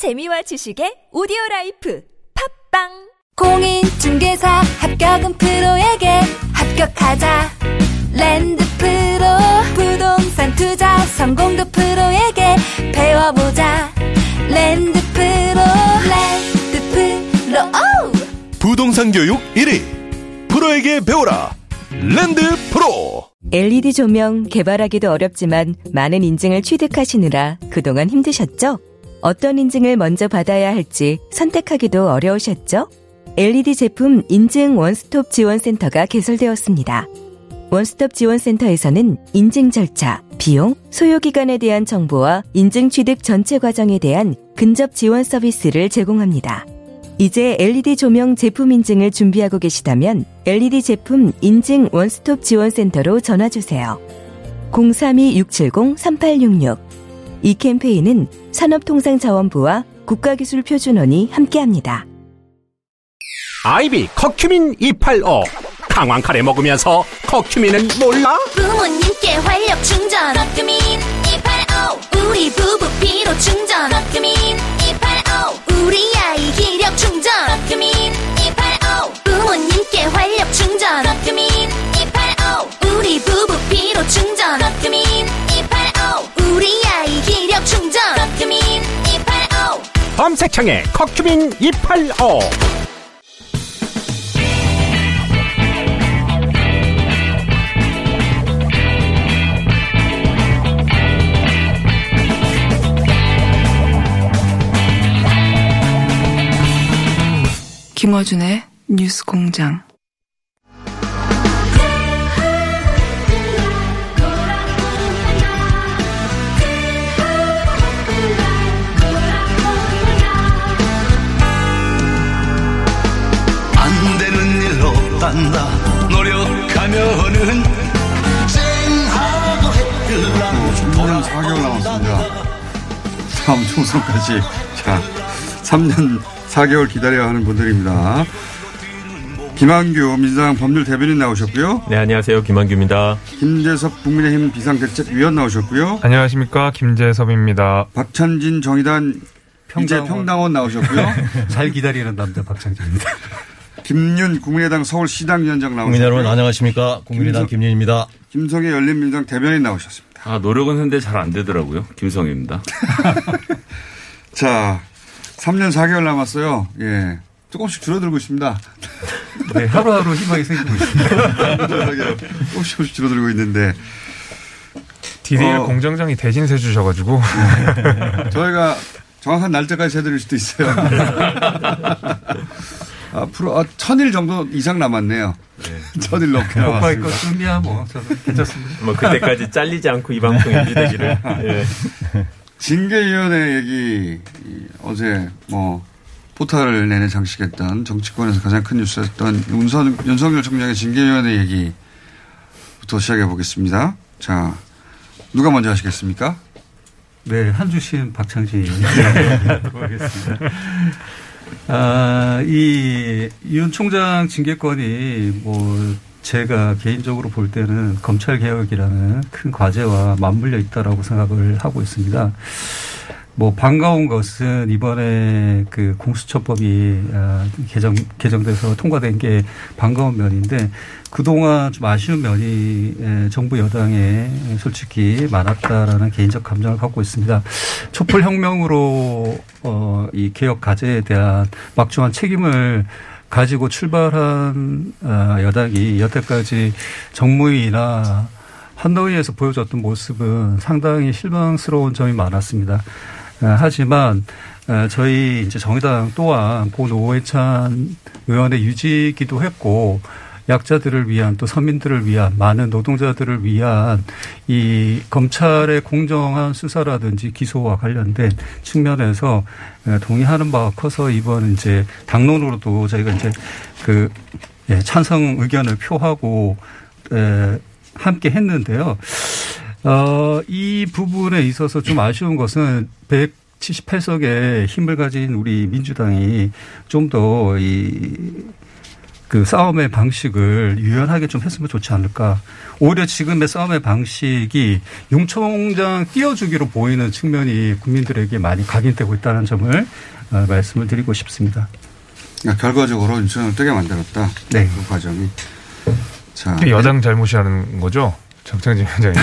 재미와 지식의 오디오 라이프. 팟빵! 공인중개사 합격은 프로에게 합격하자. 랜드 프로 부동산 투자 성공도 프로에게 배워보자. 랜드 프로 랜드 프로. 오우 부동산 교육 1위. 프로에게 배워라. 랜드 프로. LED 조명 개발하기도 어렵지만 많은 인증을 취득하시느라 그동안 힘드셨죠? 어떤 인증을 먼저 받아야 할지 선택하기도 어려우셨죠? LED 제품 인증 원스톱 지원센터가 개설되었습니다. 원스톱 지원센터에서는 인증 절차, 비용, 소요기간에 대한 정보와 인증 취득 전체 과정에 대한 근접 지원 서비스를 제공합니다. 이제 LED 조명 제품 인증을 준비하고 계시다면 LED 제품 인증 원스톱 지원센터로 전화주세요. 032-670-3866 이 캠페인은 산업통상자원부와 국가기술표준원이 함께합니다. 아이비 커큐민 285 강황 카레 먹으면서 커큐민은 몰라? 부모님께 활력 충전. 커큐민 285 우리 부부 피로 충전. 커큐민 285 우리 아이 기력 충전. 커큐민 285 부모님께 활력 충전 검색창에 커큐민 285 김어준의 뉴스 공장. 딴다 노력하면은 쨍하고 해뜰랑 3년 4개월 남았습니다. 다음 총선까지 자 3년 4개월 기다려야 하는 분들입니다. 김한규 민주당 법률 대변인 나오셨고요. 네, 안녕하세요. 김한규입니다. 김재섭 국민의힘 비상대책위원 나오셨고요. 안녕하십니까 김재섭입니다. 박찬진 정의단 이제 평당원 나오셨고요. 잘 기다리는 남자 박창진입니다. 김윤 국민의당 서울시당위원장 나오셨고요. 국민 여러분 안녕하십니까 국민의당 김성- 김윤입니다. 김성애 열린민주당 대변인 나오셨습니다. 아, 노력은 했는데 잘 안 되더라고요. 김성입니다. 자, 3년 4개월 남았어요. 예. 조금씩 줄어들고 있습니다. 네, 하루하루 희망이 생기고 있습니다. 조금씩 조금씩 줄어들고 있는데. 디데일 어. 공정장이 대신 세 주셔가지고 저희가 정확한 날짜까지 해드릴 수도 있어요. 앞으로 아, 천일 정도 이상 남았네요. 천일 넘게 남았습니다. 것 준비야 뭐 저도 괜찮습니다. 뭐 그때까지 잘리지 않고 이 방송 유지되기를. 예. 징계위원회 얘기 이, 어제 뭐 포탈을 내내 장식했던 정치권에서 가장 큰 뉴스였던 윤선, 윤석열 총장의 징계위원회 얘기부터 시작해 보겠습니다. 자 누가 먼저 하시겠습니까? 네, 한 주신 박창진 하겠습니다. 아, 이, 윤 총장 징계권이 뭐, 제가 개인적으로 볼 때는 검찰 개혁이라는 큰 과제와 맞물려 있다라고 생각을 하고 있습니다. 뭐 반가운 것은 이번에 그 공수처법이 아, 개정 개정돼서 통과된 게 반가운 면인데 그동안 좀 아쉬운 면이 에, 정부 여당에 솔직히 많았다라는 개인적 감정을 갖고 있습니다. 촛불 혁명으로 어, 이 개혁 과제에 대한 막중한 책임을 가지고 출발한 어, 여당이 여태까지 정무위나 한노위에서 보여줬던 모습은 상당히 실망스러운 점이 많았습니다. 어, 하지만 어, 저희 이제 정의당 또한 고 노회찬 의원의 유지기도 했고 약자들을 위한 또 서민들을 위한 많은 노동자들을 위한 이 검찰의 공정한 수사라든지 기소와 관련된 측면에서 에, 동의하는 바가 커서 이번 이제 당론으로도 저희가 이제 그 예, 찬성 의견을 표하고 에, 함께 했는데요. 어, 이 부분에 있어서 좀 아쉬운 것은 178석의 힘을 가진 우리 민주당이 좀 더 이 그 싸움의 방식을 유연하게 좀 했으면 좋지 않을까. 오히려 지금의 싸움의 방식이 윤 총장 띄워주기로 보이는 측면이 국민들에게 많이 각인되고 있다는 점을 어, 말씀을 드리고 싶습니다. 그러니까 결과적으로 윤석열을 뜨게 만들었다. 네. 그 과정이. 자. 여당 잘못이라는 거죠? 정창진 위원장이.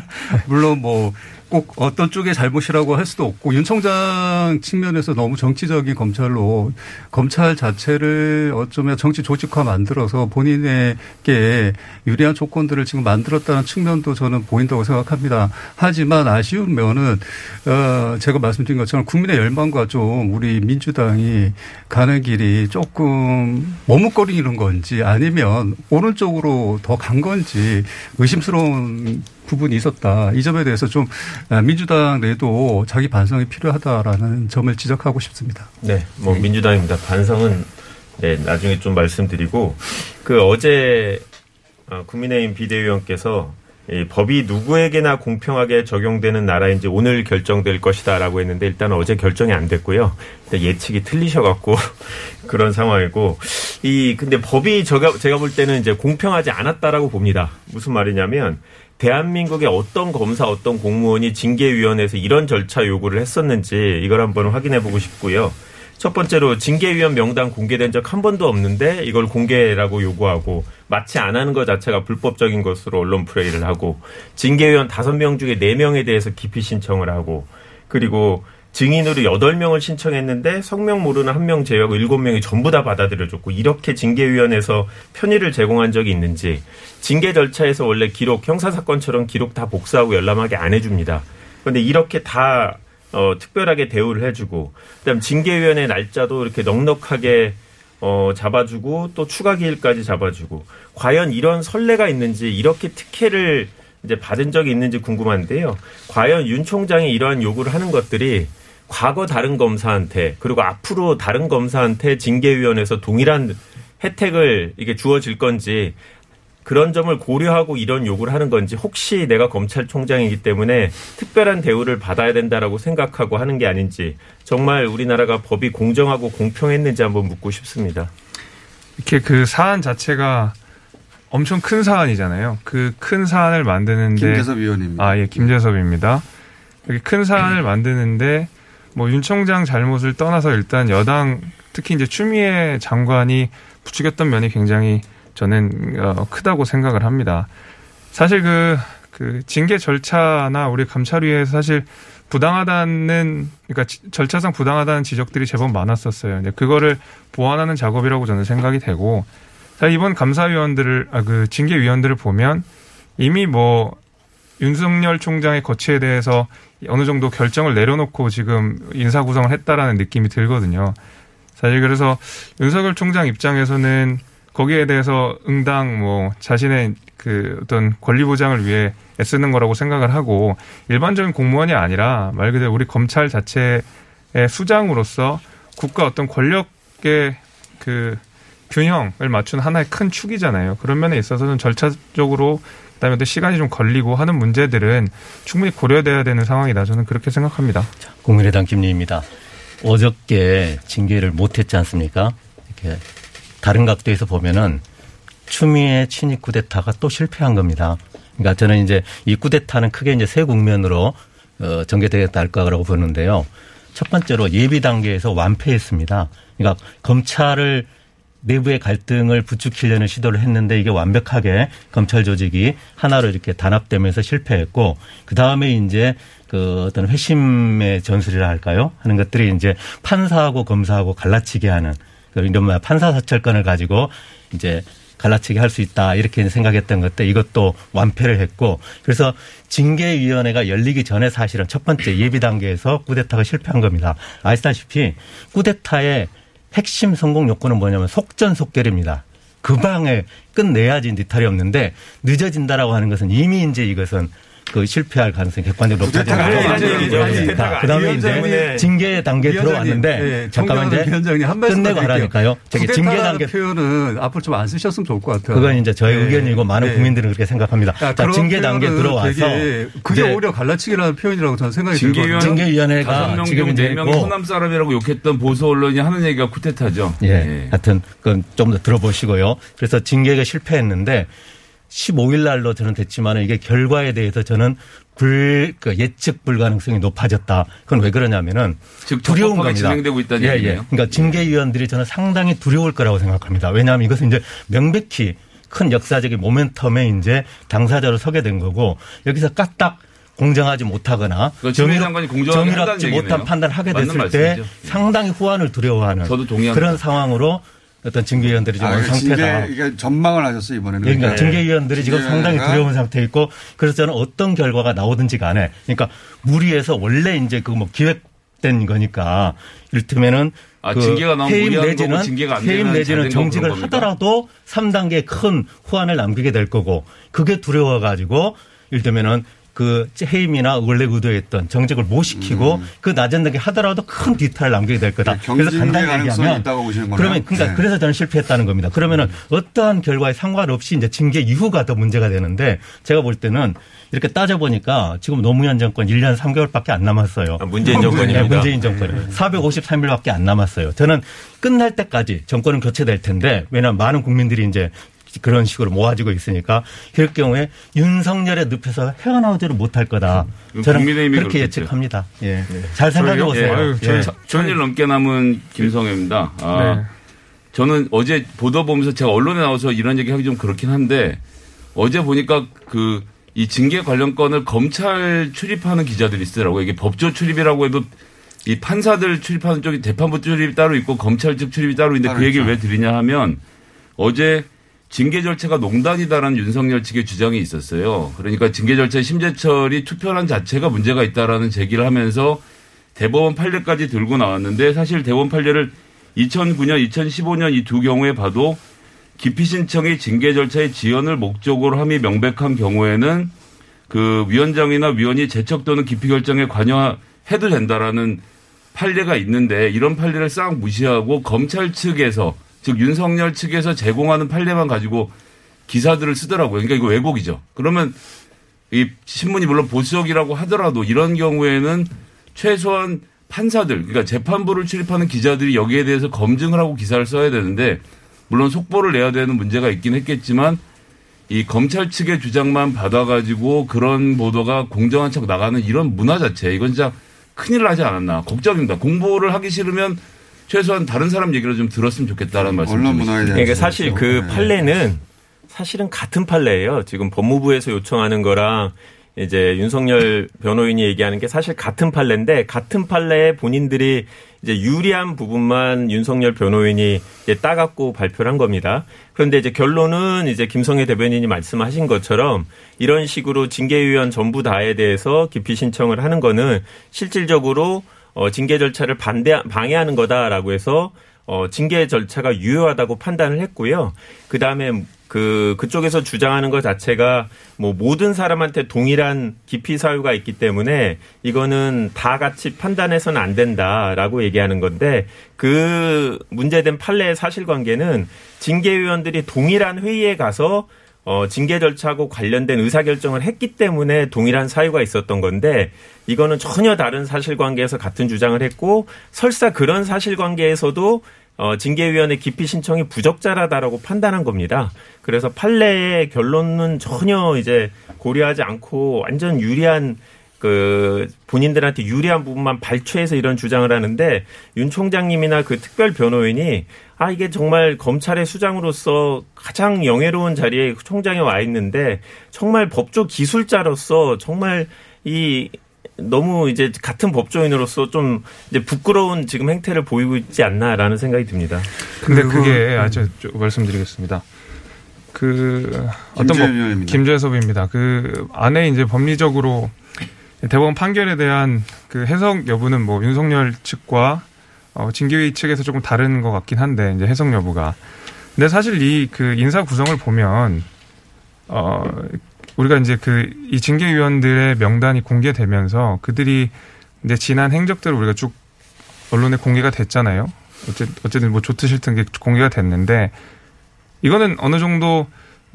물론 뭐 꼭 어떤 쪽의 잘못이라고 할 수도 없고 윤 총장 측면에서 너무 정치적인 검찰로 검찰 자체를 어쩌면 정치 조직화 만들어서 본인에게 유리한 조건들을 지금 만들었다는 측면도 저는 보인다고 생각합니다. 하지만 아쉬운 면은 어 제가 말씀드린 것처럼 국민의 열망과 좀 우리 민주당이 가는 길이 조금 머뭇거리는 건지 아니면 오른쪽으로 더 간 건지 의심스러운 부분이 있었다. 이 점에 대해서 좀 민주당 내도 자기 반성이 필요하다라는 점을 지적하고 싶습니다. 네, 뭐 민주당입니다. 반성은 네, 나중에 좀 말씀드리고 그 어제 어, 국민의힘 비대위원께서 이 법이 누구에게나 공평하게 적용되는 나라인지 오늘 결정될 것이다라고 했는데 일단 어제 결정이 안 됐고요. 예측이 틀리셔갖고 그런 상황이고 이 근데 법이 제가 제가 볼 때는 이제 공평하지 않았다라고 봅니다. 무슨 말이냐면 대한민국의 어떤 검사, 어떤 공무원이 징계위원회에서 이런 절차 요구를 했었는지 이걸 한번 확인해 보고 싶고요. 첫 번째로 징계위원 명단 공개된 적 한 번도 없는데 이걸 공개라고 요구하고 마치 안 하는 것 자체가 불법적인 것으로 언론 플레이를 하고 징계위원 다섯 명 중에 네 명에 대해서 기피 신청을 하고 그리고 증인으로 여덟 명을 신청했는데 성명 모르는 한 명 제외하고 일곱 명이 전부 다 받아들여줬고 이렇게 징계위원회에서 편의를 제공한 적이 있는지 징계 절차에서 원래 기록 형사사건처럼 기록 다 복사하고 열람하게 안 해줍니다. 그런데 이렇게 다 어, 특별하게 대우를 해주고 그다음 징계위원회 날짜도 이렇게 넉넉하게 어, 잡아주고 또 추가 기일까지 잡아주고 과연 이런 선례가 있는지 이렇게 특혜를 이제 받은 적이 있는지 궁금한데요. 과연 윤 총장이 이러한 요구를 하는 것들이 과거 다른 검사한테 그리고 앞으로 다른 검사한테 징계위원회에서 동일한 혜택을 이게 주어질 건지 그런 점을 고려하고 이런 요구를 하는 건지 혹시 내가 검찰총장이기 때문에 특별한 대우를 받아야 된다라고 생각하고 하는 게 아닌지 정말 우리나라가 법이 공정하고 공평했는지 한번 묻고 싶습니다. 이렇게 그 사안 자체가 엄청 큰 사안이잖아요. 그 큰 사안을 만드는데 김재섭 위원입니다. 아, 예, 김재섭입니다. 이렇게 큰 사안을 만드는데 뭐 윤 총장 잘못을 떠나서 일단 여당 특히 이제 추미애 장관이 부추겼던 면이 굉장히 저는 어, 크다고 생각을 합니다. 사실 그, 그 징계 절차나 우리 감찰위에서 사실 부당하다는 그러니까 절차상 부당하다는 지적들이 제법 많았었어요. 근데 그거를 보완하는 작업이라고 저는 생각이 되고 자 이번 감사위원들을 아, 그 징계위원들을 보면 이미 뭐 윤석열 총장의 거취에 대해서 어느 정도 결정을 내려놓고 지금 인사 구성을 했다라는 느낌이 들거든요. 사실 그래서 윤석열 총장 입장에서는 거기에 대해서 응당 뭐 자신의 그 어떤 권리 보장을 위해 애쓰는 거라고 생각을 하고 일반적인 공무원이 아니라 말 그대로 우리 검찰 자체의 수장으로서 국가 어떤 권력의 그 균형을 맞춘 하나의 큰 축이잖아요. 그런 면에 있어서는 절차적으로 그다음에 또 시간이 좀 걸리고 하는 문제들은 충분히 고려돼야 되는 상황이다. 저는 그렇게 생각합니다. 자, 국민의당 김리입니다. 어저께 징계를 못했지 않습니까? 이렇게 다른 각도에서 보면은 추미애 친일 쿠데타가 또 실패한 겁니다. 그러니까 저는 이제 이 쿠데타는 크게 이제 세 국면으로 어, 전개되겠다 할 거라고 보는데요. 첫 번째로 예비 단계에서 완패했습니다. 그러니까 검찰을 내부의 갈등을 부추기려는 시도를 했는데 이게 완벽하게 검찰 조직이 하나로 이렇게 단합되면서 실패했고 그 다음에 이제 그 어떤 회심의 전술이라 할까요? 하는 것들이 이제 판사하고 검사하고 갈라치게 하는 그 이런 말 판사 사찰권을 가지고 이제 갈라치기 할수 있다 이렇게 생각했던 것들 이것도 완패를 했고 그래서 징계위원회가 열리기 전에 사실은 첫 번째 예비 단계에서 쿠데타가 실패한 겁니다. 아시다시피 쿠데타의 핵심 성공 요건은 뭐냐면 속전속결입니다. 그 방에 끝내야지 니탈이 없는데 늦어진다라고 하는 것은 이미 이제 이것은 그 실패할 가능성이 객관적으로. 아니, 자, 아니, 그다음에 이제 징계 단계에 들어왔는데 예, 잠깐만 이제 위원장님 한 말씀 끝내고 하라니까요. 저기 징계 단계 표현은 앞으로 좀 안 쓰셨으면 좋을 것 같아요. 그건 이제 저의 네. 의견이고 많은 네. 국민들은 그렇게 생각합니다. 야, 자, 징계 단계 들어와서 그게 이제 오히려 갈라치기라는 표현이라고 저는 생각이 징계위원 들거든요. 징계위원회가 지금 중 이제 네 명이 있고 호남 사람이라고 욕했던 보수 언론이 하는 얘기가 쿠데타죠. 예, 하여튼 그건 좀 더 들어보시고요. 그래서 징계가 실패했는데 15일 날로 저는 됐지만 이게 결과에 대해서 저는 불, 그 예측 불가능성이 높아졌다. 그건 왜 그러냐면은 즉 두려운 겁니다. 진행되고 있다는 예, 예. 그러니까 징계위원들이 저는 상당히 두려울 거라고 생각합니다. 왜냐하면 이것은 이제 명백히 큰 역사적인 모멘텀에 이제 당사자로 서게 된 거고 여기서 까딱 공정하지 못하거나 정의롭지 얘기네요. 못한 판단을 하게 됐을 때 말씀이죠. 상당히 후환을 두려워하는. 그런 상황으로 어떤 징계위원들이 지금 아, 온 징계, 상태다. 이게 전망을 하셨어요, 이번에는. 그러니까 네. 징계위원들이 지금 상당히 두려운 상태에 있고 그래서 저는 어떤 결과가 나오든지 간에 그러니까 무리해서 원래 이제 그 뭐 기획된 거니까 이를테면은 아, 그 징계가 나오면 해임 내지는 징계가 안 해임 내지는 정직을? 하더라도 3단계 큰 후환을 남기게 될 거고 그게 두려워 가지고 이를테면은 그 해임이나 원래 의도했던 정직을 못 시키고 그 낮은 단계 하더라도 큰 뒤탈을 남기게 될 거다. 네, 그래서 간단히 얘기하면 있다고 보시는 거네요. 그러면 그러니까 네. 그래서 저는 실패했다는 겁니다. 그러면은 어떠한 결과에 상관없이 이제 징계 이후가 더 문제가 되는데 제가 볼 때는 이렇게 따져 보니까 지금 노무현 정권 1년 3개월밖에 안 남았어요. 아, 문재인 정권입니다. 네, 문재인 정권. 453일밖에 안 남았어요. 저는 끝날 때까지 정권은 교체될 텐데 왜냐하면 많은 국민들이 이제 그런 식으로 모아지고 있으니까 그럴 경우에 윤석열의 늪에서 헤어나오지를 못할 거다. 저는 국민의힘이 그렇게 그렇겠죠. 예측합니다. 예. 잘 생각해 보세요. 예. 천- 천일 넘게 남은 김성애입니다. 아, 네. 저는 어제 보도 보면서 제가 언론에 나와서 이런 얘기 하기 좀 그렇긴 한데 어제 보니까 그 이 징계 관련 건을 검찰 출입하는 기자들이 있더라고요. 이게 법조 출입이라고 해도 이 판사들 출입하는 쪽이 재판부 출입이 따로 있고 검찰 측 출입이 따로 있는데 그 얘기를. 왜 드리냐 하면 어제 징계 절차가 농단이다라는 윤석열 측의 주장이 있었어요. 그러니까 징계 절차의 심재철이 투표란 자체가 문제가 있다라는 제기를 하면서 대법원 판례까지 들고 나왔는데 사실 대법원 판례를 2009년, 2015년 이 두 경우에 봐도 기피 신청이 징계 절차의 지연을 목적으로 함이 명백한 경우에는 그 위원장이나 위원이 제척 또는 기피 결정에 관여해도 된다라는 판례가 있는데 이런 판례를 싹 무시하고 검찰 측에서 즉 윤석열 측에서 제공하는 판례만 가지고 기사들을 쓰더라고요. 그러니까 이거 왜곡이죠. 그러면 이 신문이 물론 보수적이라고 하더라도 이런 경우에는 최소한 판사들, 그러니까 재판부를 출입하는 기자들이 여기에 대해서 검증을 하고 기사를 써야 되는데 물론 속보를 내야 되는 문제가 있긴 했겠지만 이 검찰 측의 주장만 받아가지고 그런 보도가 공정한 척 나가는 이런 문화 자체 이건 진짜 큰일 나지 않았나 걱정입니다. 공부를 하기 싫으면 최소한 다른 사람 얘기를 좀 들었으면 좋겠다라는 말씀. 언론 문화에 대한 그러니까 사실 그 네. 판례는 사실은 같은 판례예요. 지금 법무부에서 요청하는 거랑 이제 윤석열 변호인이 얘기하는 게 사실 같은 판례인데 같은 판례에 본인들이 이제 유리한 부분만 윤석열 변호인이 이제 따갖고 발표를 한 겁니다. 그런데 이제 결론은 이제 김성애 대변인이 말씀하신 것처럼 이런 식으로 징계위원 전부 다에 대해서 기피 신청을 하는 거는 실질적으로 어, 징계 절차를 반대, 방해하는 거다라고 해서 어, 징계 절차가 유효하다고 판단을 했고요. 그 다음에 그, 그쪽에서 주장하는 것 자체가 뭐 모든 사람한테 동일한 기피 사유가 있기 때문에 이거는 다 같이 판단해서는 안 된다라고 얘기하는 건데 그 문제된 판례의 사실관계는 징계위원들이 동일한 회의에 가서 어, 징계 절차하고 관련된 의사결정을 했기 때문에 동일한 사유가 있었던 건데 이거는 전혀 다른 사실관계에서 같은 주장을 했고 설사 그런 사실관계에서도 어, 징계위원회 기피 신청이 부적절하다라고 판단한 겁니다. 그래서 판례의 결론은 전혀 이제 고려하지 않고 완전 유리한 그 본인들한테 유리한 부분만 발췌해서 이런 주장을 하는데 윤 총장님이나 그 특별 변호인이 아 이게 정말 검찰의 수장으로서 가장 영예로운 자리에 총장에 와 있는데 정말 법조 기술자로서 정말 이 너무 이제 같은 법조인으로서 좀 이제 부끄러운 지금 행태를 보이고 있지 않나라는 생각이 듭니다. 근데 그게 아주 좀 말씀드리겠습니다. 그 어떤. 김재섭입니다. 그 안에 이제 법리적으로 대법원 판결에 대한 그 해석 여부는 뭐 윤석열 측과 어, 징계위 측에서 조금 다른 것 같긴 한데 이제 해석 여부가. 근데 사실 이 그 인사 구성을 보면 어 우리가 이제 그 이 징계위원들의 명단이 공개되면서 그들이 이제 지난 행적들을 우리가 쭉 언론에 공개가 됐잖아요. 어쨌, 어쨌든 뭐 좋든 싫든 게 공개가 됐는데 이거는 어느 정도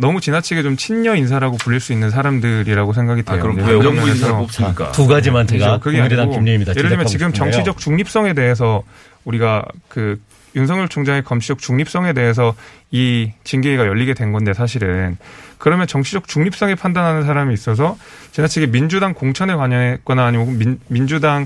너무 지나치게 좀 친여 인사라고 불릴 수 있는 사람들이라고 생각이 돼요. 아, 그럼 왜 정부 면에서 인사를 뽑습니까? 두 가지만 제가 그렇죠. 그게 국민의당 아니고 김예입니다. 예를 들면 지금 싶은데요. 정치적 중립성에 대해서 우리가 그 윤석열 총장의 검시적 중립성에 대해서 이 징계가 열리게 된 건데 사실은 그러면 정치적 중립성에 판단하는 사람이 있어서 지나치게 민주당 공천에 관여했거나 아니면 민, 민주당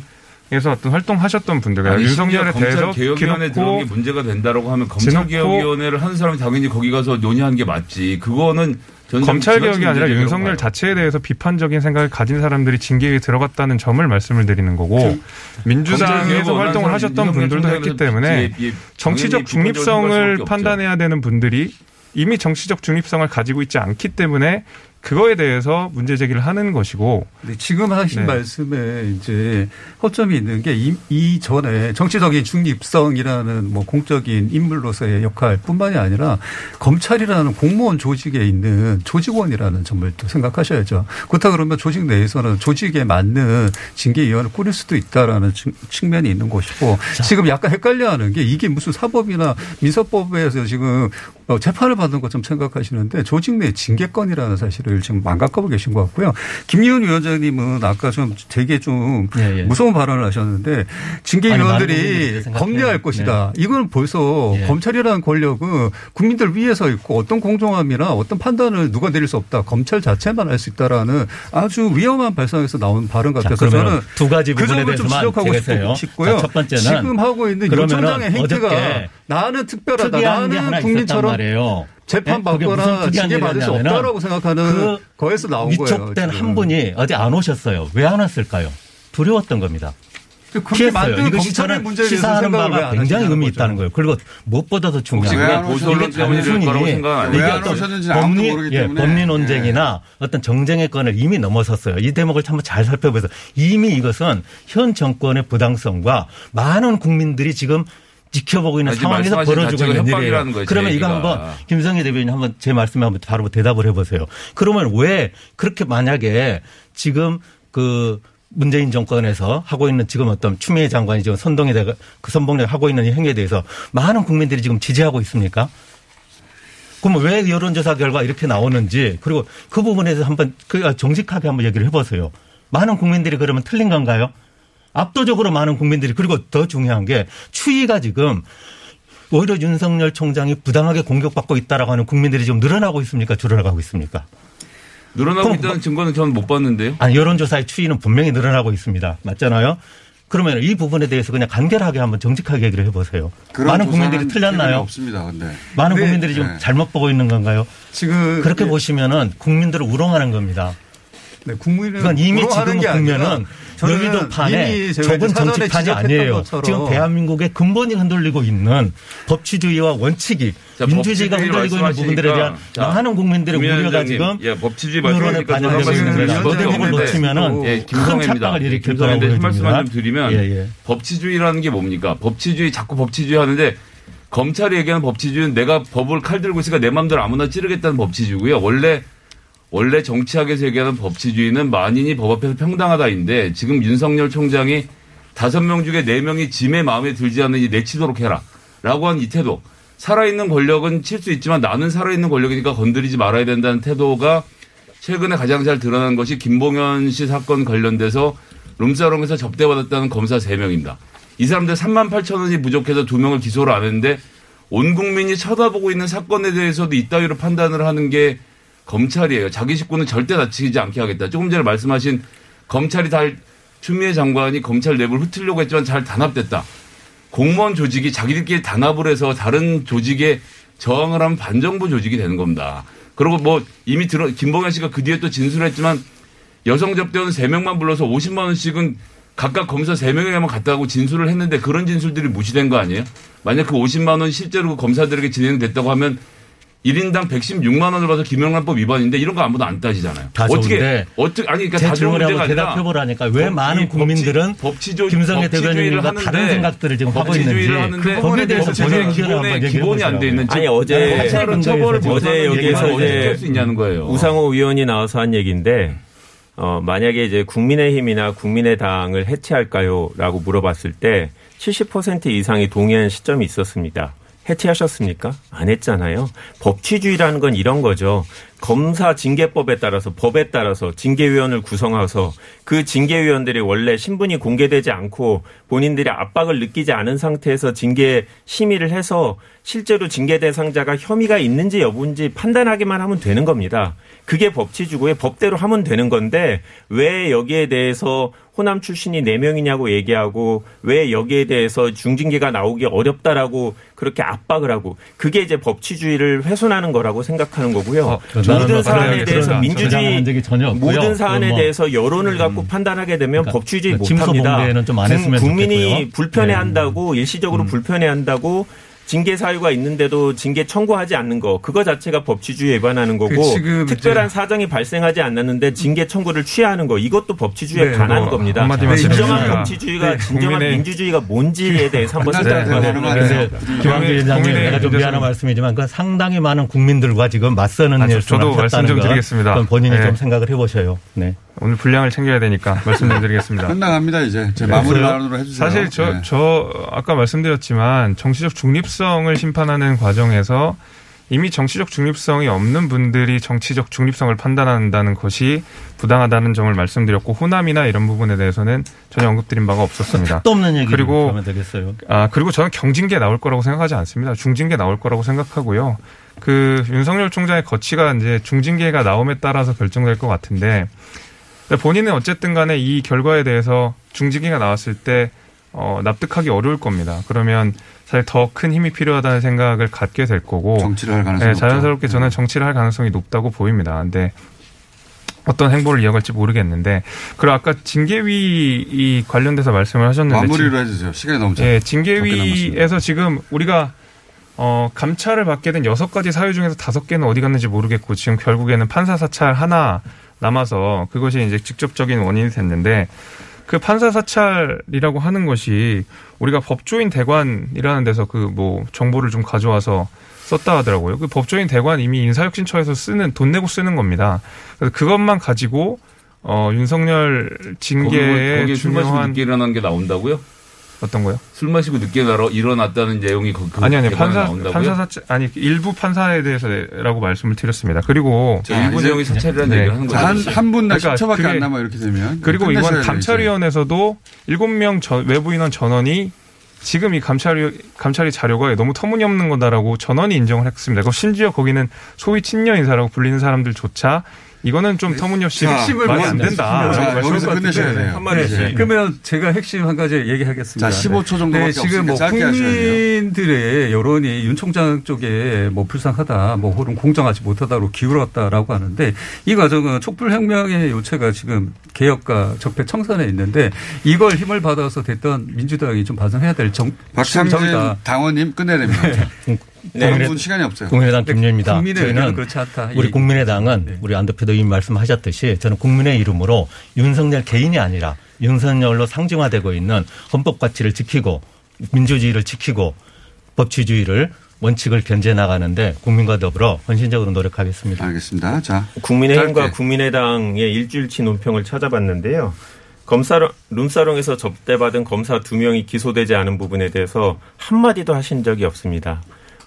에서 어떤 활동하셨던 분들, 아니, 윤석열에 대해서 개혁위원회 들어온 게 문제가 된다라고 하면 검찰 지놓고 개혁위원회를 하는 사람이 당연히 거기 가서 논의하는 게 맞지. 그거는 전 검찰 지나친 개혁이 아니라 윤석열. 자체에 대해서 비판적인 생각을 가진 사람들이 징계위에 들어갔다는 점을 말씀을 드리는 거고 검찰 민주당에서 활동을 하셨던 분들도 했기 때문에 정치적 중립성을. 판단해야 되는 분들이 이미 정치적 중립성을 가지고 있지 않기 때문에 그거에 대해서 문제 제기를 하는 것이고 네, 지금 하신 네. 말씀에 이제 허점이 있는 게 이, 이전에 정치적인 중립성이라는 뭐 공적인 인물로서의 역할뿐만이 아니라 검찰이라는 공무원 조직에 있는 조직원이라는 점을 또 생각하셔야죠. 그렇다 그러면 조직 내에서는 조직에 맞는 징계위원을 꾸릴 수도 있다라는 측- 측면이 있는 것이고 지금 약간 헷갈려하는 게 이게 무슨 사법이나 민사법에서 지금 어, 재판을 받는 것처럼 생각하시는데 조직 내 징계권이라는 사실을 지금 망각하고 계신 것 같고요. 김기훈 위원장님은 아까 좀 되게 좀 예, 예. 무서운 발언을 하셨는데 징계위원들이. 검열할 것이다. 이건 벌써 예. 검찰이라는 권력은 국민들 위에서 있고 어떤 공정함이나 어떤 판단을 누가 내릴 수 없다. 검찰 자체만 할 수 있다라는 아주 위험한 발상에서 나온 발언 자, 같아서 그러면 저는 두 가지 그 부분에 점을 좀 지적하고 제가 싶- 싶고요. 자, 첫 번째는 지금 하고 있는 총장의 행태가 나는 특별하다. 나는 국민처럼. 재판 예? 그게 무슨 받거나 징계 받을 수 없다라고 생각하는 그 거에서 나온 거예요. 위촉된. 한 분이 어제 안 오셨어요. 왜 안 왔을까요? 두려웠던 겁니다. 그렇게 피했어요. 이것이 저는 시사하는 바가 굉장히 의미 거죠. 있다는 거예요. 그리고 무엇보다도 중요한 게 단순히 이게 어떤 법리- 예. 법리 논쟁이나 어떤 정쟁의 건을 이미 넘어섰어요. 이 대목을 한번 잘 살펴보세요. 이미 이것은 현 정권의 부당성과 많은 국민들이 지금 지켜보고 있는 아니, 상황에서 벌어지고 있는 일이에요. 거예요, 그러면 제 이거 얘기가. 한번 김성희 대변인 한번 제 말씀에 한번 바로 대답을 해보세요. 그러면 왜 그렇게 만약에 지금 그 문재인 정권에서 하고 있는 지금 어떤 추미애 장관이 지금 선동에 대가 그 선봉에 하고 있는 이 행위에 대해서 많은 국민들이 지금 지지하고 있습니까? 그럼 왜 여론조사 결과 이렇게 나오는지 그리고 그 부분에 대해서 한번 그 정직하게 한번 얘기를 해보세요. 많은 국민들이 그러면 틀린 건가요? 압도적으로 많은 국민들이 그리고 더 중요한 게 추이가 지금 오히려 윤석열 총장이 부당하게 공격받고 있다라고 하는 국민들이 지금 늘어나고 있습니까? 줄어나가고 있습니까? 늘어나고 그럼 있다는 증거는 저는 못 봤는데요. 아니 여론조사의 추이는 분명히 늘어나고 있습니다. 맞잖아요. 그러면 이 부분에 대해서 그냥 간결하게 한번 정직하게 얘기를 해보세요. 많은 국민들이 틀렸나요? 없습니다. 근데 많은 네. 국민들이 좀 네. 잘못 보고 있는 건가요? 지금 그렇게 예. 보시면은 국민들을 우롱하는 겁니다. 네, 국민은 그건 이미 지금 보면은 여의도판에 사전에 정치판이 아니에요. 것처럼 지금 대한민국의 근본이 흔들리고 있는 법치주의와 원칙이 자, 민주주의가 흔들리고 있는 부분들에 대한 자, 많은 국민들의 김 우려가 지금 예, 법치주의 여론에 반영되고 한 있는 말씀 거라 이 드리면 대목을 되는데, 놓치면은 예, 큰 김성애입니다. 착각을 일으킬 김성애인데 거라고 한 말씀만 좀. 드리면 예, 예. 법치주의라는 게 뭡니까? 법치주의 자꾸 법치주의 하는데 검찰이 얘기하는 법치주의는 내가 법을 칼 들고 있으니까 내 마음대로 아무나 찌르겠다는 법치주의고요. 원래 원래 정치학에서 얘기하는 법치주의는 만인이 법 앞에서 평등하다인데 지금 윤석열 총장이 다섯 명 중에 네 명이 짐의 마음에 들지 않으니 내치도록 해라 라고 한 이 태도. 살아있는 권력은 칠 수 있지만 나는 살아있는 권력이니까 건드리지 말아야 된다는 태도가 최근에 가장 잘 드러난 것이 김봉현 씨 사건 관련돼서 룸사롱에서 접대받았다는 검사 3명입니다. 이 사람들 3만 8천 원이 부족해서 두 명을 기소를 안 했는데 온 국민이 쳐다보고 있는 사건에 대해서도 이따위로 판단을 하는 게 검찰이에요. 자기 식구는 절대 다치지 않게 하겠다. 조금 전에 말씀하신 검찰이 잘 추미애 장관이 검찰 내부를 흩으려고 했지만 잘 단합됐다. 공무원 조직이 자기들끼리 단합을 해서 다른 조직에 저항을 하면 반정부 조직이 되는 겁니다. 그리고 뭐 이미 들어 김봉현 씨가 그 뒤에 또 진술했지만 여성 접대원 3명만 불러서 50만 원씩은 각각 검사 3명에게만 갔다고 진술을 했는데 그런 진술들이 무시된 거 아니에요? 만약 그 50만 원 실제로 그 검사들에게 진행됐다고 하면 1인당 116만 원을 받아 김영란법 위반인데 이런 거 아무도 안 따지잖아요. 다 어떻게 좋은데 어떻게 아니 그러니까 제다 좋은 문제가 아니라 대답해 보라니까 왜 법- 많은 이 국민들은 법치조, 김성애 대변인과 하는데 다른 생각들을 지금 하고 법치주의를 있는지 하는데 그 부분에 대해서 의견을 기본에 기본이 안 돼 있는 아니 어제 처벌을 어제 여기에서 할수 있냐는 거예요. 우상호 의원이 나와서 한 얘기인데 어 만약에 이제 국민의힘이나 국민의당을 해체할까요 라고 물어봤을 때 70% 이상이 동의한 시점이 있었습니다. 해체하셨습니까? 안 했잖아요. 법치주의라는 건 이런 거죠. 검사 징계법에 따라서 법에 따라서 징계위원을 구성해서 그 징계위원들이 원래 신분이 공개되지 않고 본인들이 압박을 느끼지 않은 상태에서 징계 심의를 해서 실제로 징계 대상자가 혐의가 있는지 여부인지 판단하기만 하면 되는 겁니다. 그게 법치주고의 법대로 하면 되는 건데 왜 여기에 대해서 호남 출신이 4명이냐고 얘기하고 왜 여기에 대해서 중징계가 나오기 어렵다라고 그렇게 압박을 하고 그게 이제 법치주의를 훼손하는 거라고 생각하는 거고요. 나는 모든 뭐 사안에 대해서 민주주의. 모든 사안에 뭐 대해서 여론을 갖고 판단하게 되면 법치주의 그 침소 못합니다. 국- 국민이. 불편해한다고 일시적으로 불편해한다고 징계 사유가 있는데도 징계 청구하지 않는 거 그거 자체가 법치주의 위반하는 거고 그 특별한 사정이 발생하지 않았는데 징계 청구를 취하하는 거 이것도 법치주의에 네, 반하는 뭐 겁니다. 한마디만 진정한 법치주의가 네, 진정한 국민의- 민주주의가 뭔지에 대해서 한번 생각해 봐야 되는 그래서 거예요. 김한길 회장님 내가 좀 미안한 말씀이지만 그 상당히 많은 국민들과 지금 맞서는 아, 저- 저도 말씀 좀건 드리겠습니다. 본인이 네. 좀 생각을 해보셔요. 네. 오늘 분량을 챙겨야 되니까 말씀 좀 드리겠습니다. 끝나갑니다 이제. 제 마무리 발언으로 해주세요. 사실 저, 네. 저 아까 말씀드렸지만 정치적 중립성을 심판하는 과정에서 이미 정치적 중립성이 없는 분들이 정치적 중립성을 판단한다는 것이 부당하다는 점을 말씀드렸고 호남이나 이런 부분에 대해서는 전혀 언급드린 바가 없었습니다. 또 없는 얘기를 그리고 하면 되겠어요. 아 그리고 저는 경징계 나올 거라고 생각하지 않습니다. 중징계 나올 거라고 생각하고요. 그 윤석열 총장의 거치가 이제 중징계가 나옴에 따라서 결정될 것 같은데 본인은 어쨌든 간에 이 결과에 대해서 중징계가 나왔을 때 어, 납득하기 어려울 겁니다. 그러면 사실 더 큰 힘이 필요하다는 생각을 갖게 될 거고 정치를 할 가능성이 네. 자연스럽게 저는 정치를 할 가능성이 높다고 보입니다. 근데 어떤 행보를 이어갈지 모르겠는데 그리고 아까 징계위 이 관련돼서 말씀을 하셨는데 마무리로 징- 해주세요. 시간이 너무 짧- 예, 징계위에서 지금 우리가 어, 감찰을 받게 된 여섯 가지 사유 중에서 다섯 개는 어디 갔는지 모르겠고 지금 결국에는 판사 사찰 하나 남아서 그것이 이제 직접적인 원인이 됐는데 그 판사 사찰이라고 하는 것이 우리가 법조인 대관이라는 데서 그 뭐 정보를 좀 가져와서 썼다 하더라고요. 그 법조인 대관 이미 인사혁신처에서 쓰는 돈 내고 쓰는 겁니다. 그래서 그것만 가지고 어 윤석열 징계에 거기 중요한 일어난 게 나온다고요? 어떤 거요? 술 마시고 늦게 일어- 일어났다는 내용이 그, 그 아니 아니 판사 나온다고요? 판사 사찰 아니 일부 판사에 대해서라고 말씀을 드렸습니다. 그리고 자, 일부 내용이 사찰이라는 얘기를 하는 거죠. 한- 한 분당 그러니까 10초밖에 그게- 안 남아 이렇게 되면 그리고 이번 감찰위원회에서도 일곱 명 외부 인원 전원이 지금 이 감찰위 감찰위 자료가 너무 터무니없는 거다라고 전원이 인정을 했습니다. 그리고 심지어 거기는 소위 친여 인사라고 불리는 사람들조차 이거는 좀 터무니없이 자, 핵심을 말이 안 된다. 말씀을 것 드렸어요. 같은데. 한 마디씩. 네. 그러면 제가 핵심 한 가지 얘기하겠습니다. 자, 15초 정도밖에 네, 지금 뭐 돼요. 국민들의 여론이 윤 총장 쪽에 뭐 불쌍하다, 뭐 혹은 공정하지 못하다로 기울었다라고 하는데 이 과정은 촛불혁명의 요체가 지금 개혁과 적폐 청산에 있는데 이걸 힘을 받아서 됐던 민주당이 좀 반성해야 될 정, 박창진 정이다. 당원님 끝내야 됩니다. 네. 다른 분 시간이 없어요. 국민의당 김유입니다. 국민의 저희는 그렇지 않다. 이 우리. 국민의당은 우리 안도표도 이미 말씀하셨듯이 저는 국민의 이름으로 윤석열 개인이 아니라 윤석열로 상징화되고 있는 헌법 가치를 지키고 민주주의를 지키고 법치주의를 원칙을 견제 나가는데 국민과 더불어 헌신적으로 노력하겠습니다. 알겠습니다. 자, 국민의힘과 짧게. 국민의당의 일주일치 논평을 찾아봤는데요. 검사 룸사롱에서 접대받은 검사 두 명이 기소되지 않은 부분에 대해서 한마디도 하신 적이 없습니다.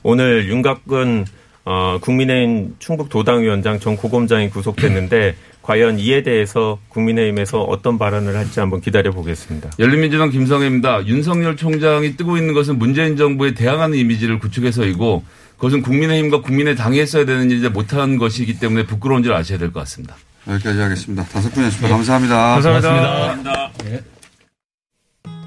오늘 윤곽근 어, 국민의힘 충북 도당위원장 전 고검장이 구속됐는데 과연 이에 대해서 국민의힘에서 어떤 발언을 할지 한번 기다려 보겠습니다. 열린민주당 김성애입니다. 윤석열 총장이 뜨고 있는 것은 문재인 정부에 대항하는 이미지를 구축해서이고 그것은 국민의힘과 국민의당이 했어야 되는 일을 못한 것이기 때문에 부끄러운 줄 아셔야 될 것 같습니다. 여기까지 하겠습니다. 다섯 분이었습니다. 감사합니다. 감사합니다.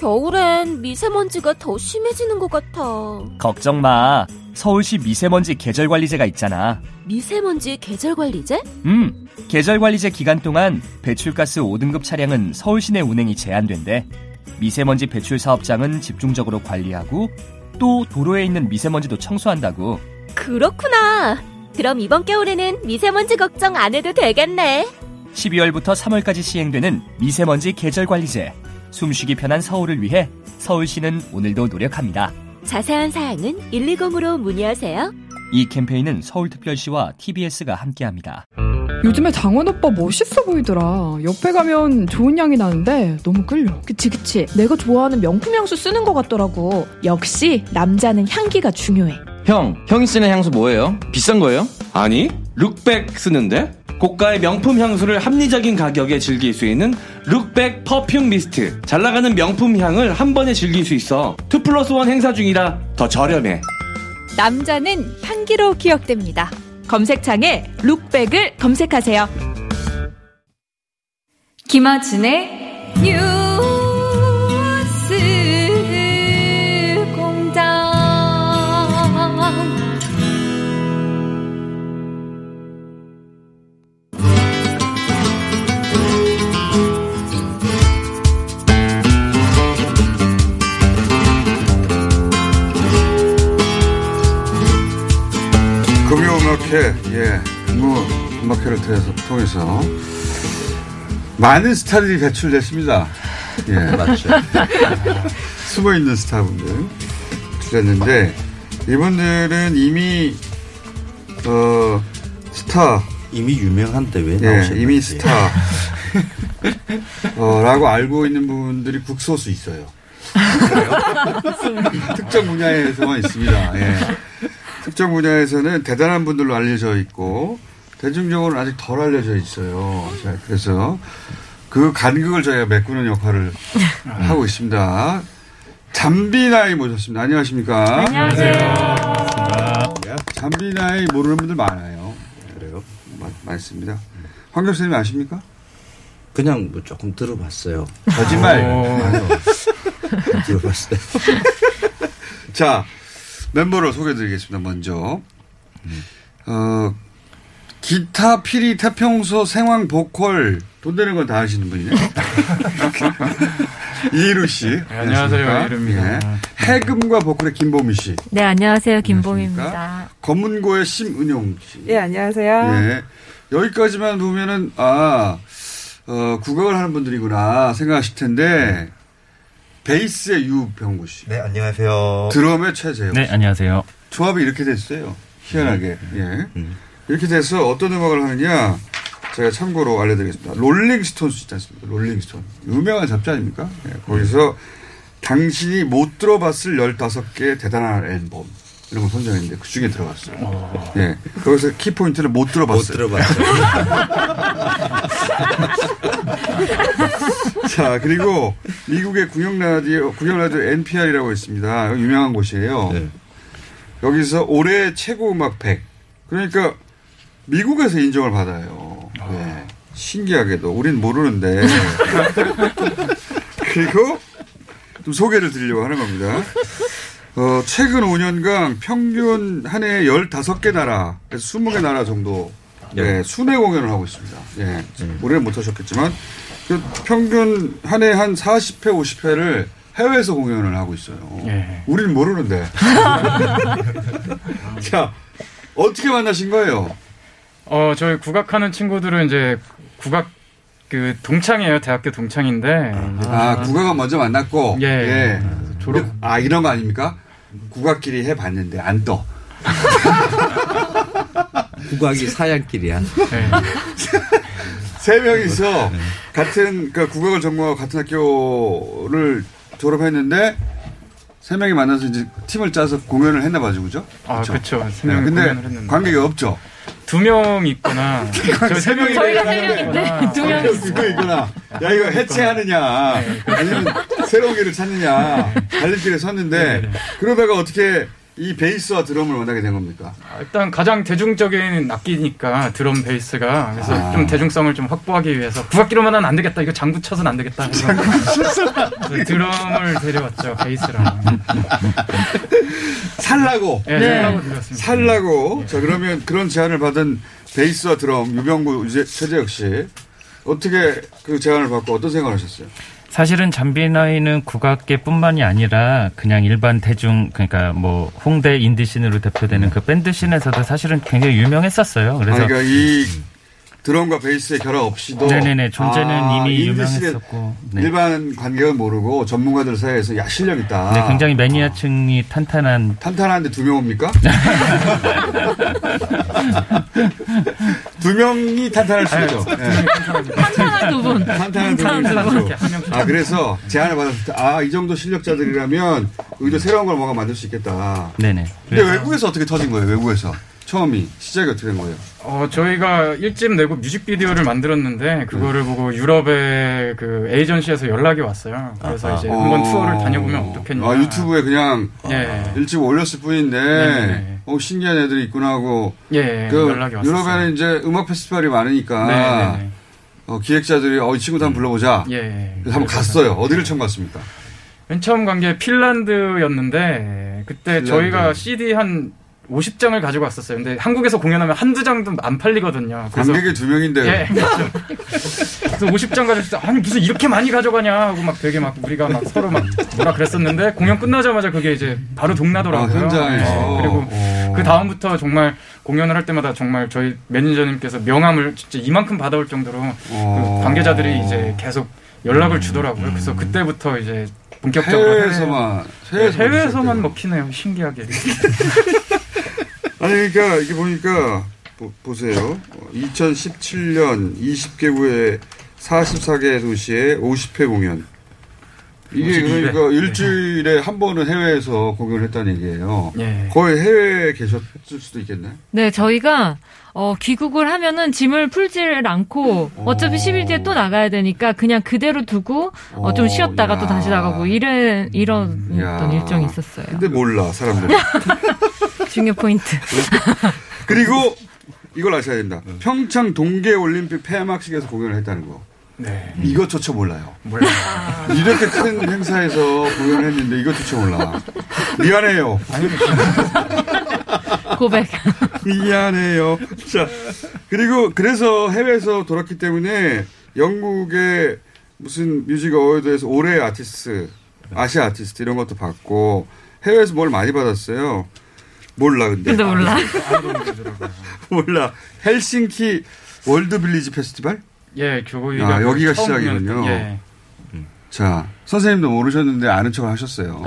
겨울엔 미세먼지가 더 심해지는 것 같아. 걱정 마. 서울시 미세먼지 계절관리제가 있잖아. 미세먼지 계절관리제? 음, 계절관리제 기간 동안 배출가스 5등급 차량은 서울시 내 운행이 제한된대. 미세먼지 배출 사업장은 집중적으로 관리하고 또 도로에 있는 미세먼지도 청소한다고. 그렇구나. 그럼 이번 겨울에는 미세먼지 걱정 안 해도 되겠네. 12월부터 3월까지 시행되는 미세먼지 계절관리제. 숨쉬기 편한 서울을 위해 서울시는 오늘도 노력합니다. 자세한 사항은 120으로 문의하세요. 이 캠페인은 서울특별시와 TBS가 함께합니다. 요즘에 장원 오빠 멋있어 보이더라. 옆에 가면 좋은 향이 나는데 너무 끌려. 그치 그치. 내가 좋아하는 명품 향수 쓰는 것 같더라고. 역시 남자는 향기가 중요해. 형, 형이 쓰는 향수 뭐예요? 비싼 거예요? 아니, 룩백 쓰는데? 고가의 명품 향수를 합리적인 가격에 즐길 수 있는 룩백 퍼퓸 미스트. 잘 나가는 명품 향을 한 번에 즐길 수 있어. 2 플러스 1 행사 중이라 더 저렴해. 남자는 향기로 기억됩니다. 검색창에 룩백을 검색하세요. 김어준의 뉴 금요음악회, 예, 금요 음악회를 통해서, 통해서 많은 스타들이 배출됐습니다. 예. 맞죠. 숨어 있는 스타분들 출했는데 이분들은 이미 어 스타 이미 유명한데 왜 예, 나오셨는지. 이미 스타 어, 라고 알고 있는 분들이 국소수 있어요. 특정 분야에서만 있습니다. 예. 특정 분야에서는 대단한 분들로 알려져 있고 대중적으로는 아직 덜 알려져 있어요. 자, 그래서 그 간극을 저희가 메꾸는 역할을 하고 있습니다. 잠비나이 모셨습니다. 안녕하십니까? 안녕하세요. 잠비나이 모르는 분들 많아요. 그래요? 많습니다. 황 교수님 아십니까? 그냥 뭐 조금 들어봤어요. 거짓말. 아니요. 들어봤어요. 자, 멤버를 소개해드리겠습니다. 먼저. 어, 기타, 피리, 태평소, 생황, 보컬, 돈 되는 건 다 하시는 분이네. 이희루 씨. 네, 안녕하세요. 이희루입니다. 예. 해금과 보컬의 김보미 씨. 네, 안녕하세요. 김봉입니다. 검문고의 심은용 씨. 예, 안녕하세요. 예. 여기까지만 보면은, 아, 어, 국악을 하는 분들이구나 생각하실 텐데, 베이스의 유병구 씨. 네, 안녕하세요. 드럼의 최재혁. 네, 안녕하세요. 조합이 이렇게 됐어요. 희한하게. 음. 예. 이렇게 돼서 어떤 음악을 하느냐, 제가 참고로 알려드리겠습니다. 롤링스톤스 있지 않습니까? 롤링스톤. 유명한 잡지 아닙니까? 예, 거기서 당신이 못 들어봤을 15개의 대단한 앨범. 이런 걸 선정했는데 그 중에 들어갔어요. 예. 거기서 키포인트를 못 들어봤어요. 못 자, 그리고 미국의 국영라디오, 국영라디오 NPR이라고 있습니다. 유명한 곳이에요. 여기서 올해 최고 음악 100. 그러니까 미국에서 인정을 받아요. 네. 신기하게도. 우린 모르는데. 그리고 좀 소개를 드리려고 하는 겁니다. 어, 최근 5년간 평균 한 해에 15개 나라, 그래서 20개 나라 정도, 예, 순회 공연을 하고 있습니다. 예, 올해는 못 하셨겠지만, 그 평균 한해한 40회, 50회를 해외에서 공연을 하고 있어요. 우리는 모르는데. 자, 어떻게 만나신 거예요? 어, 저희 국악하는 친구들은 이제 국악 그 동창이에요. 대학교 동창인데. 아, 국악은 먼저 만났고. 예. 졸업. 아, 이런 거 아닙니까? 국악끼리 해봤는데 안 떠. 국악이 사양길이야. 세 명이서 같은, 그 국악을 전공하고 같은 학교를 졸업했는데 세 명이 만나서 이제 팀을 짜서 공연을 했나 봐죠, 그죠? 아, 그쵸. 세 네, 근데. 관객이 없죠? 두 명 있구나. 저희 세 명이 저희가 세 있구나. 두명 있구나. 야, 이거 해체하느냐. 아니면 새로운 길을 찾느냐. 갈림길에 섰는데, 그러다가 어떻게 이 베이스와 드럼을 원하게 된 겁니까? 일단 가장 대중적인 악기니까 드럼 베이스가 그래서 아. 좀 대중성을 좀 확보하기 위해서 국악기로만은 안 되겠다 이거 장구 쳐서는 안 되겠다 그래서 그래서 드럼을 데려왔죠 베이스랑 살라고. 네, 살라고 드렸습니다. 살라고. 자, 그러면 그런 제안을 받은 베이스와 드럼, 유병구, 최재혁 씨. 어떻게 그 제안을 받고 어떤 생각을 하셨어요? 사실은 잠비나이는 국악계뿐만이 아니라 그냥 일반 대중 그러니까 뭐 홍대 indie scene으로 대표되는 그 밴드 scene에서도 사실은 굉장히 유명했었어요. 그래서 아니, 그러니까 이 드럼과 베이스의 결합 없이도 네네네, 존재는 이미 indie scene에 유명했었고, 네. 일반 관객은 모르고 전문가들 사이에서 야 실력 있다. 네, 굉장히 매니아층이 탄탄한 탄탄한데 두 명 옵니까? 두 명이 탄탄할 수 있죠. 네. 탄탄한 두 분. 탄탄한 두 탄탄한 두 명이 분. 아 그래서 제안을 받았을 때 아 이 정도 실력자들이라면 우리도 새로운 걸 뭔가 만들 수 있겠다. 네네. 근데 외국에서 어떻게 터진 거예요? 외국에서 처음이 시작이 어떻게 된 거예요? 어, 저희가 일집 내고 뮤직비디오를 만들었는데 그거를 보고 유럽의 그 에이전시에서 연락이 왔어요. 그래서 아하. 이제 한번 어. 투어를 다녀보면 어떻겠냐. 아 유튜브에 그냥 예. 일찍 올렸을 뿐인데 네네네. 어 신기한 애들이 있구나 하고 예, 그 연락이 왔었어요. 유럽에는 이제 음악 페스티벌이 많으니까 네네네. 어, 기획자들이 어, 이 친구도 한번 불러보자. 예. 그래서 한번 갔어요. 어디를 처음 갔습니까? 맨 처음 간 게 핀란드였는데 그때 핀란드. 저희가 CD 한 50장을 가지고 왔었어요. 근데 한국에서 공연하면 한두 장도 안 팔리거든요. 그래서 관객이 두 명인데 예, 그렇죠. 그래서 50장 가지고 아니 무슨 이렇게 많이 가져가냐 하고 막 되게 막 우리가 막 서로 막 뭐라 그랬었는데 공연 끝나자마자 그게 이제 바로 동나더라고요. 아, 현장에서. 예, 그리고 그 다음부터 정말 공연을 할 때마다 정말 저희 매니저님께서 명함을 진짜 이만큼 받아올 정도로 어. 그 관계자들이 이제 계속 연락을 주더라고요. 그래서 그때부터 이제 본격적으로 해외에서만 해외, 해외에서만 해외에서만 먹히네요. 신기하게. 아니 그러니까 이게 보니까 보, 세요 2017년 20개국의 44개 도시에 50회 공연. 이게 52 회. 그러니까 일주일에 한 번은 해외에서 공연을 했다는 얘기예요. 예. 거의 해외에 계셨을 수도 있겠네. 네, 저희가 어, 귀국을 하면은 짐을 풀지를 않고 어차피 10일 뒤에 또 나가야 되니까 그냥 그대로 두고 어, 좀 어, 쉬었다가 야. 또 다시 나가고 이래 이런 야. 어떤 일정이 있었어요. 근데 몰라 사람들이. 중요 포인트. 그리고 이걸 아셔야 된다. 평창 동계 올림픽 폐막식에서 공연을 했다는 거. 네. 이것조차 몰라요. 몰라요. 이렇게 큰 행사에서 공연을 했는데 이것조차 몰라. 미안해요. 고백. 미안해요. 자, 그리고 그래서 해외에서 돌았기 때문에 영국의 무슨 music award에서 올해 아티스트, 아시아 아티스트 이런 것도 받고 해외에서 뭘 많이 받았어요. 몰라 근데. 근데 몰라. 몰라. 헬싱키 World Village Festival? 예, 교익이가 아, 여기가 시작이군요. 예. 자, 선생님도 모르셨는데 아는 척을 하셨어요.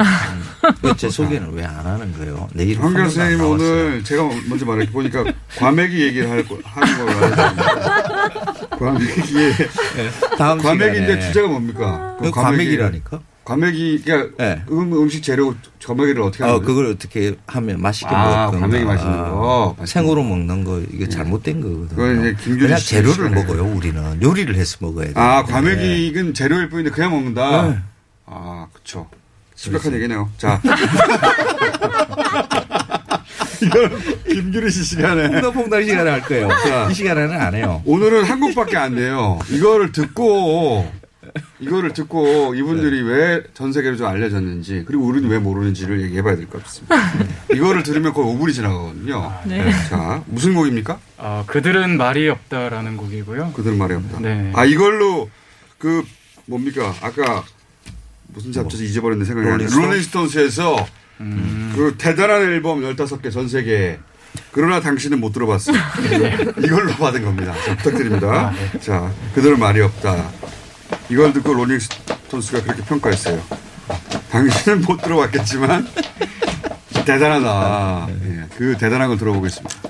제 소개는 왜 안 하는 거예요? 내 이름 황교 한 번도 안 선생님 나왔어요. 오늘 제가 먼저 말할게 보니까 과메기 얘기를 할 거, 하는 걸로 알았는데 과메기에 다음 과메기인데. 주제가 뭡니까? 그 과메기라니까? 과메기 그러니까 네. 음, 음식 재료 과메기를 어떻게 하는 어? 그걸 어떻게 하면 맛있게 아, 먹을 과메기 맛있는 거. 생으로 먹는 거 이게 잘못된 거거든요. 그건 이제 김규리 그냥 씨 재료를. 먹어요. 우리는 요리를 해서 먹어야 돼. 아 과메기는 재료일 뿐인데 그냥 먹는다. 네. 아 그렇죠. 심각한 얘기네요. 자. 김규리 씨 시간에. 홍당홍당 시간에 할 거예요. 자. 이 시간에는 안 해요. 오늘은 한국밖에 안 돼요. 이거를 듣고 이거를 듣고 이분들이 왜 전 세계로 좀 알려졌는지 그리고 우리는 왜 모르는지를 얘기해봐야 될 것 같습니다. 이거를 들으면 거의 5분이 지나가거든요. 네. 자 무슨 곡입니까? 아, 그들은 말이 없다라는 곡이고요. 그들은 말이 없다. 네. 아 이걸로 그 뭡니까 아까 무슨 잡지에서 잊어버렸는데 생각이. Rolling Stone? Rolling Stones에서 그 대단한 앨범 15개 전 세계에 그러나 당신은 못 들어봤어요. 이걸로 받은 겁니다. 자, 부탁드립니다. 자, 그들은 말이 없다. 이걸 듣고 Rolling Stones가 그렇게 평가했어요. 당신은 못 들어봤겠지만 대단하다. 예, 그 대단한 걸 들어보겠습니다.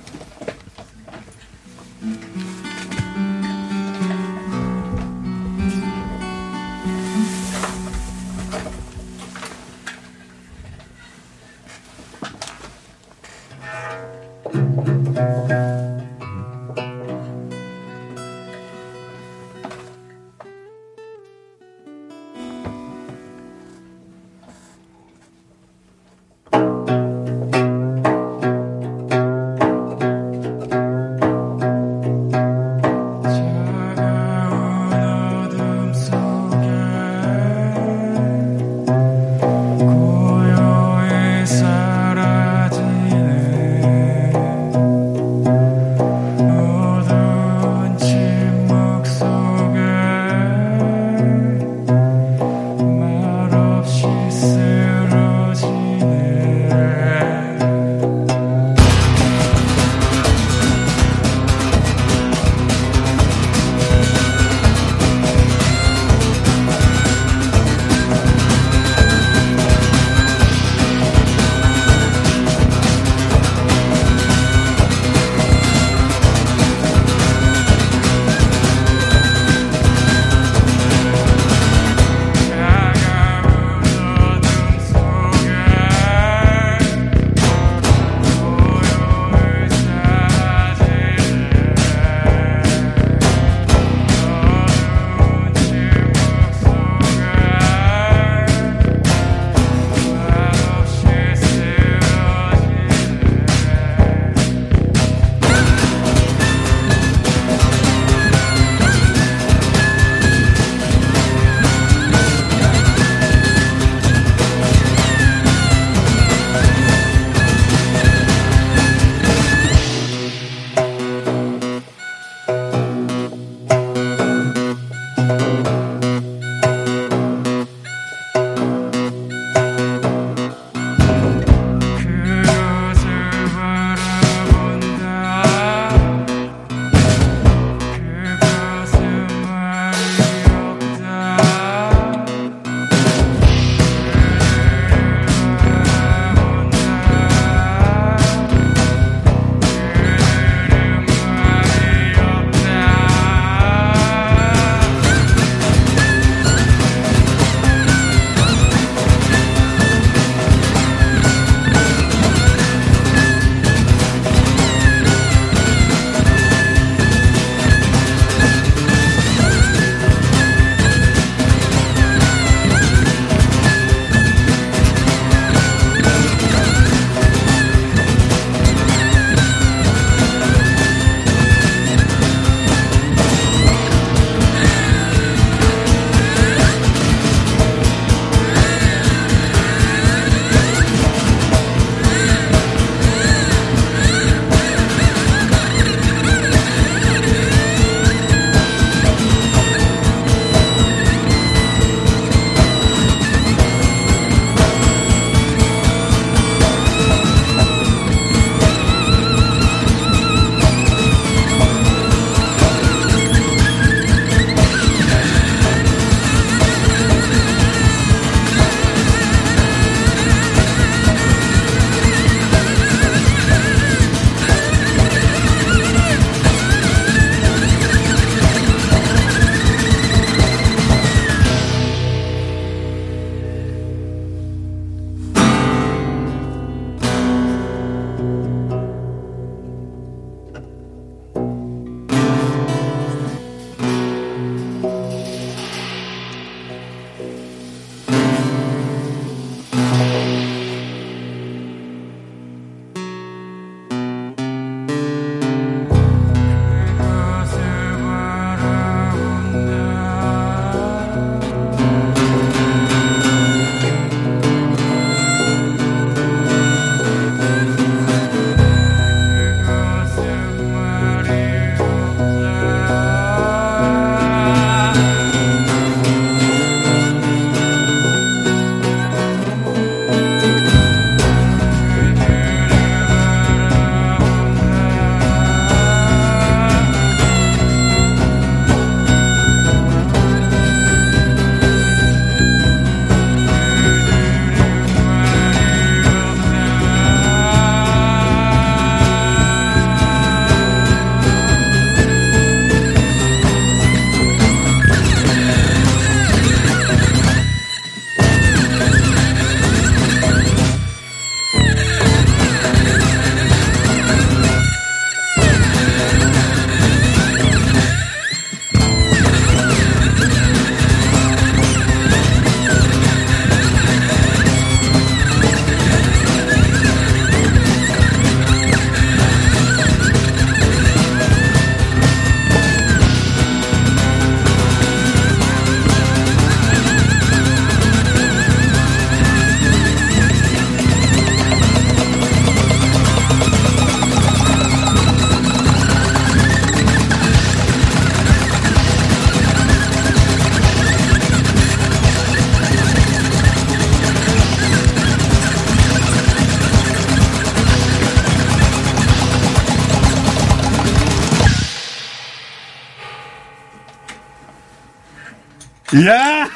야!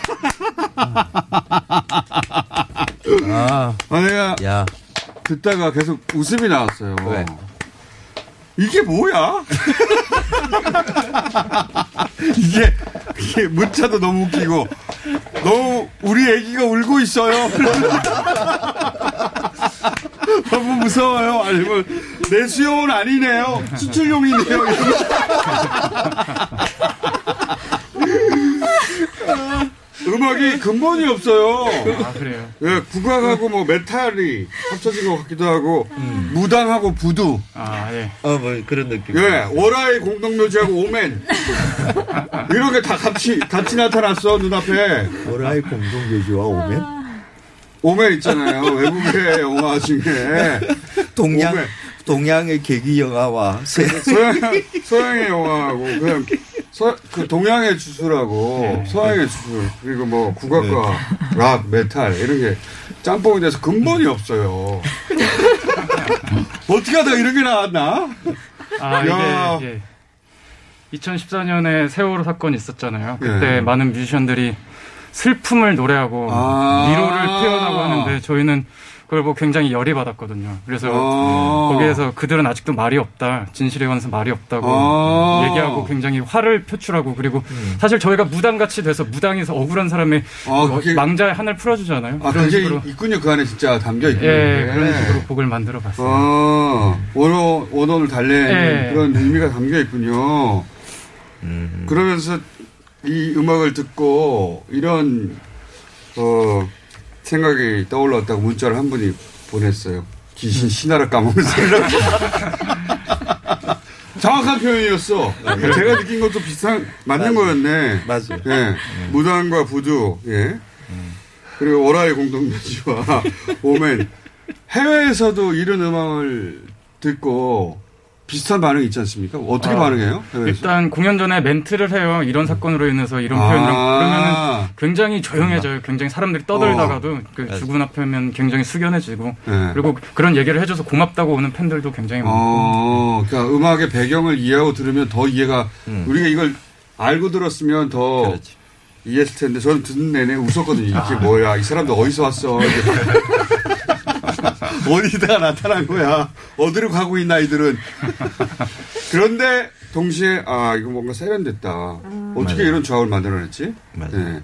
아, 아, 내가 야. 듣다가 계속 웃음이 나왔어요. 왜? 이게 뭐야? 이게, 이게 문자도 너무 웃기고, 너무 우리 애기가 울고 있어요. 너무 무서워요. 아니면 내 수영은 아니네요. 수출용이네요. 음악이 근본이 없어요. 아, 그래요? 예, 국악하고 뭐 메탈이 합쳐진 것 같기도 하고, 무당하고 부두. 아, 예. 어, 뭐 그런 느낌. 예, 월화의 공동묘지하고 오멘. 이런 게 다 같이, 같이 나타났어, 눈앞에. 월화의 공동묘지와 오멘? 오멘 있잖아요. 외국의 영화 중에. 동양, 오멘. 동양의 계기 영화와 세. 서양, 서양의 영화하고, 그냥, 서, 그 동양의 주술하고, 서양의 주술, 그리고 뭐, 국악과 락, 메탈, 이런 게 짬뽕이 돼서 근본이 없어요. 어떻게 하다 이런 게 나왔나? 아, 야. 이게, 예. 2014년에 세월호 사건이 있었잖아요. 그때 예. 많은 뮤지션들이 슬픔을 노래하고 아. 위로를 표현하고 하는데 저희는 그걸 보고 굉장히 열이 받았거든요. 그래서 아. 거기에서 그들은 아직도 말이 없다. 진실에 관해서 말이 없다고 아. 음. 얘기하고 굉장히 화를 표출하고 그리고 사실 저희가 무당같이 돼서 무당에서 억울한 사람의 아, 뭐 그게- 망자의 한을 풀어주잖아요. 아, 그런 그게 식으로 있군요. 그 안에 진짜 담겨 있군요. 예, 그런 네. 식으로 곡을 만들어 봤어요. 아, 원어, 원어를 달래는 예. 그런 의미가 담겨 있군요. 그러면서 이 음악을 듣고 이런, 어, 생각이 떠올랐다고 문자를 한 분이 보냈어요. 귀신 신하라 까먹으면서. 이렇게. 정확한 표현이었어. 제가 느낀 것도 비슷한, 맞는 거였네. 맞아요. 예. 무당과 부두, 예. 그리고 월화의 공동묘지와 오멘. 해외에서도 이런 음악을 듣고 비슷한 반응이 있지 않습니까? 어떻게 아, 반응해요? 해외에서? 일단 공연 전에 멘트를 해요. 이런 사건으로 인해서 이런 아. 표현이랑 그러면은 굉장히 조용해져요. 굉장히 사람들이 떠들다가도 그 맞아. 죽은 앞에 면 굉장히 숙연해지고 네. 그리고 그런 얘기를 해줘서 고맙다고 오는 팬들도 굉장히 많고 어, 그러니까 음악의 배경을 이해하고 들으면 더 이해가 우리가 이걸 알고 들었으면 더 이해했을 텐데 저는 듣는 내내 웃었거든요. 이게 뭐야? 이 사람들 어디서 왔어? 어디다가 나타난 거야? 어디로 가고 있나 이들은? 그런데 동시에 아 이거 뭔가 세련됐다. 어떻게 맞아요. 이런 조합을 만들어냈지? 네.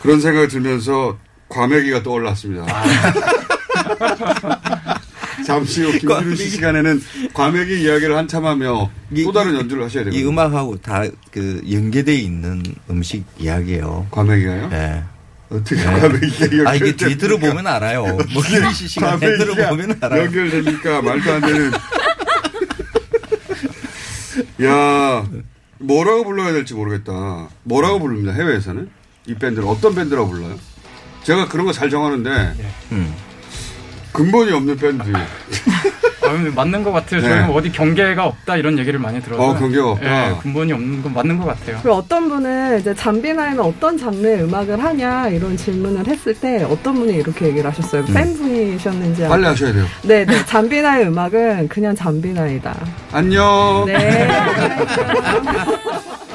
그런 생각이 들면서 과메기가 떠올랐습니다. 잠시 후 김준우 씨 시간에는 과메기 이야기를 한참 하며 또 다른 연주를 하셔야 이 되거든요. 음악하고 다 그 연계되어 있는 음식 이야기예요. 과메기가요? 네. 어떻게 과메기가 아, 이게? 뒤 들어보면 알아요. 뭐, 씨 시간에 과메기가 들어보면 알아요. 연결되니까 말도 안 되는. 야, 뭐라고 불러야 될지 모르겠다. 뭐라고 부릅니다, 해외에서는? 이 밴드를 어떤 밴드라고 불러요? 제가 그런 거 잘 정하는데, 음. 근본이 없는 밴드. 아, 맞는 것 같아요. 네. 저는 어디 경계가 없다 이런 얘기를 많이 들어서 어, 경계가 없다. 예, 근본이 없는 건 맞는 것 같아요. 그리고 어떤 분은 이제 잠비나이는 어떤 장르의 음악을 하냐 이런 질문을 했을 때 어떤 분이 이렇게 얘기를 하셨어요. 음. 팬분이셨는지 빨리 아마- 하셔야 돼요. 네 네 잠비나이 음악은 그냥 잠비나이다. 안녕. 네.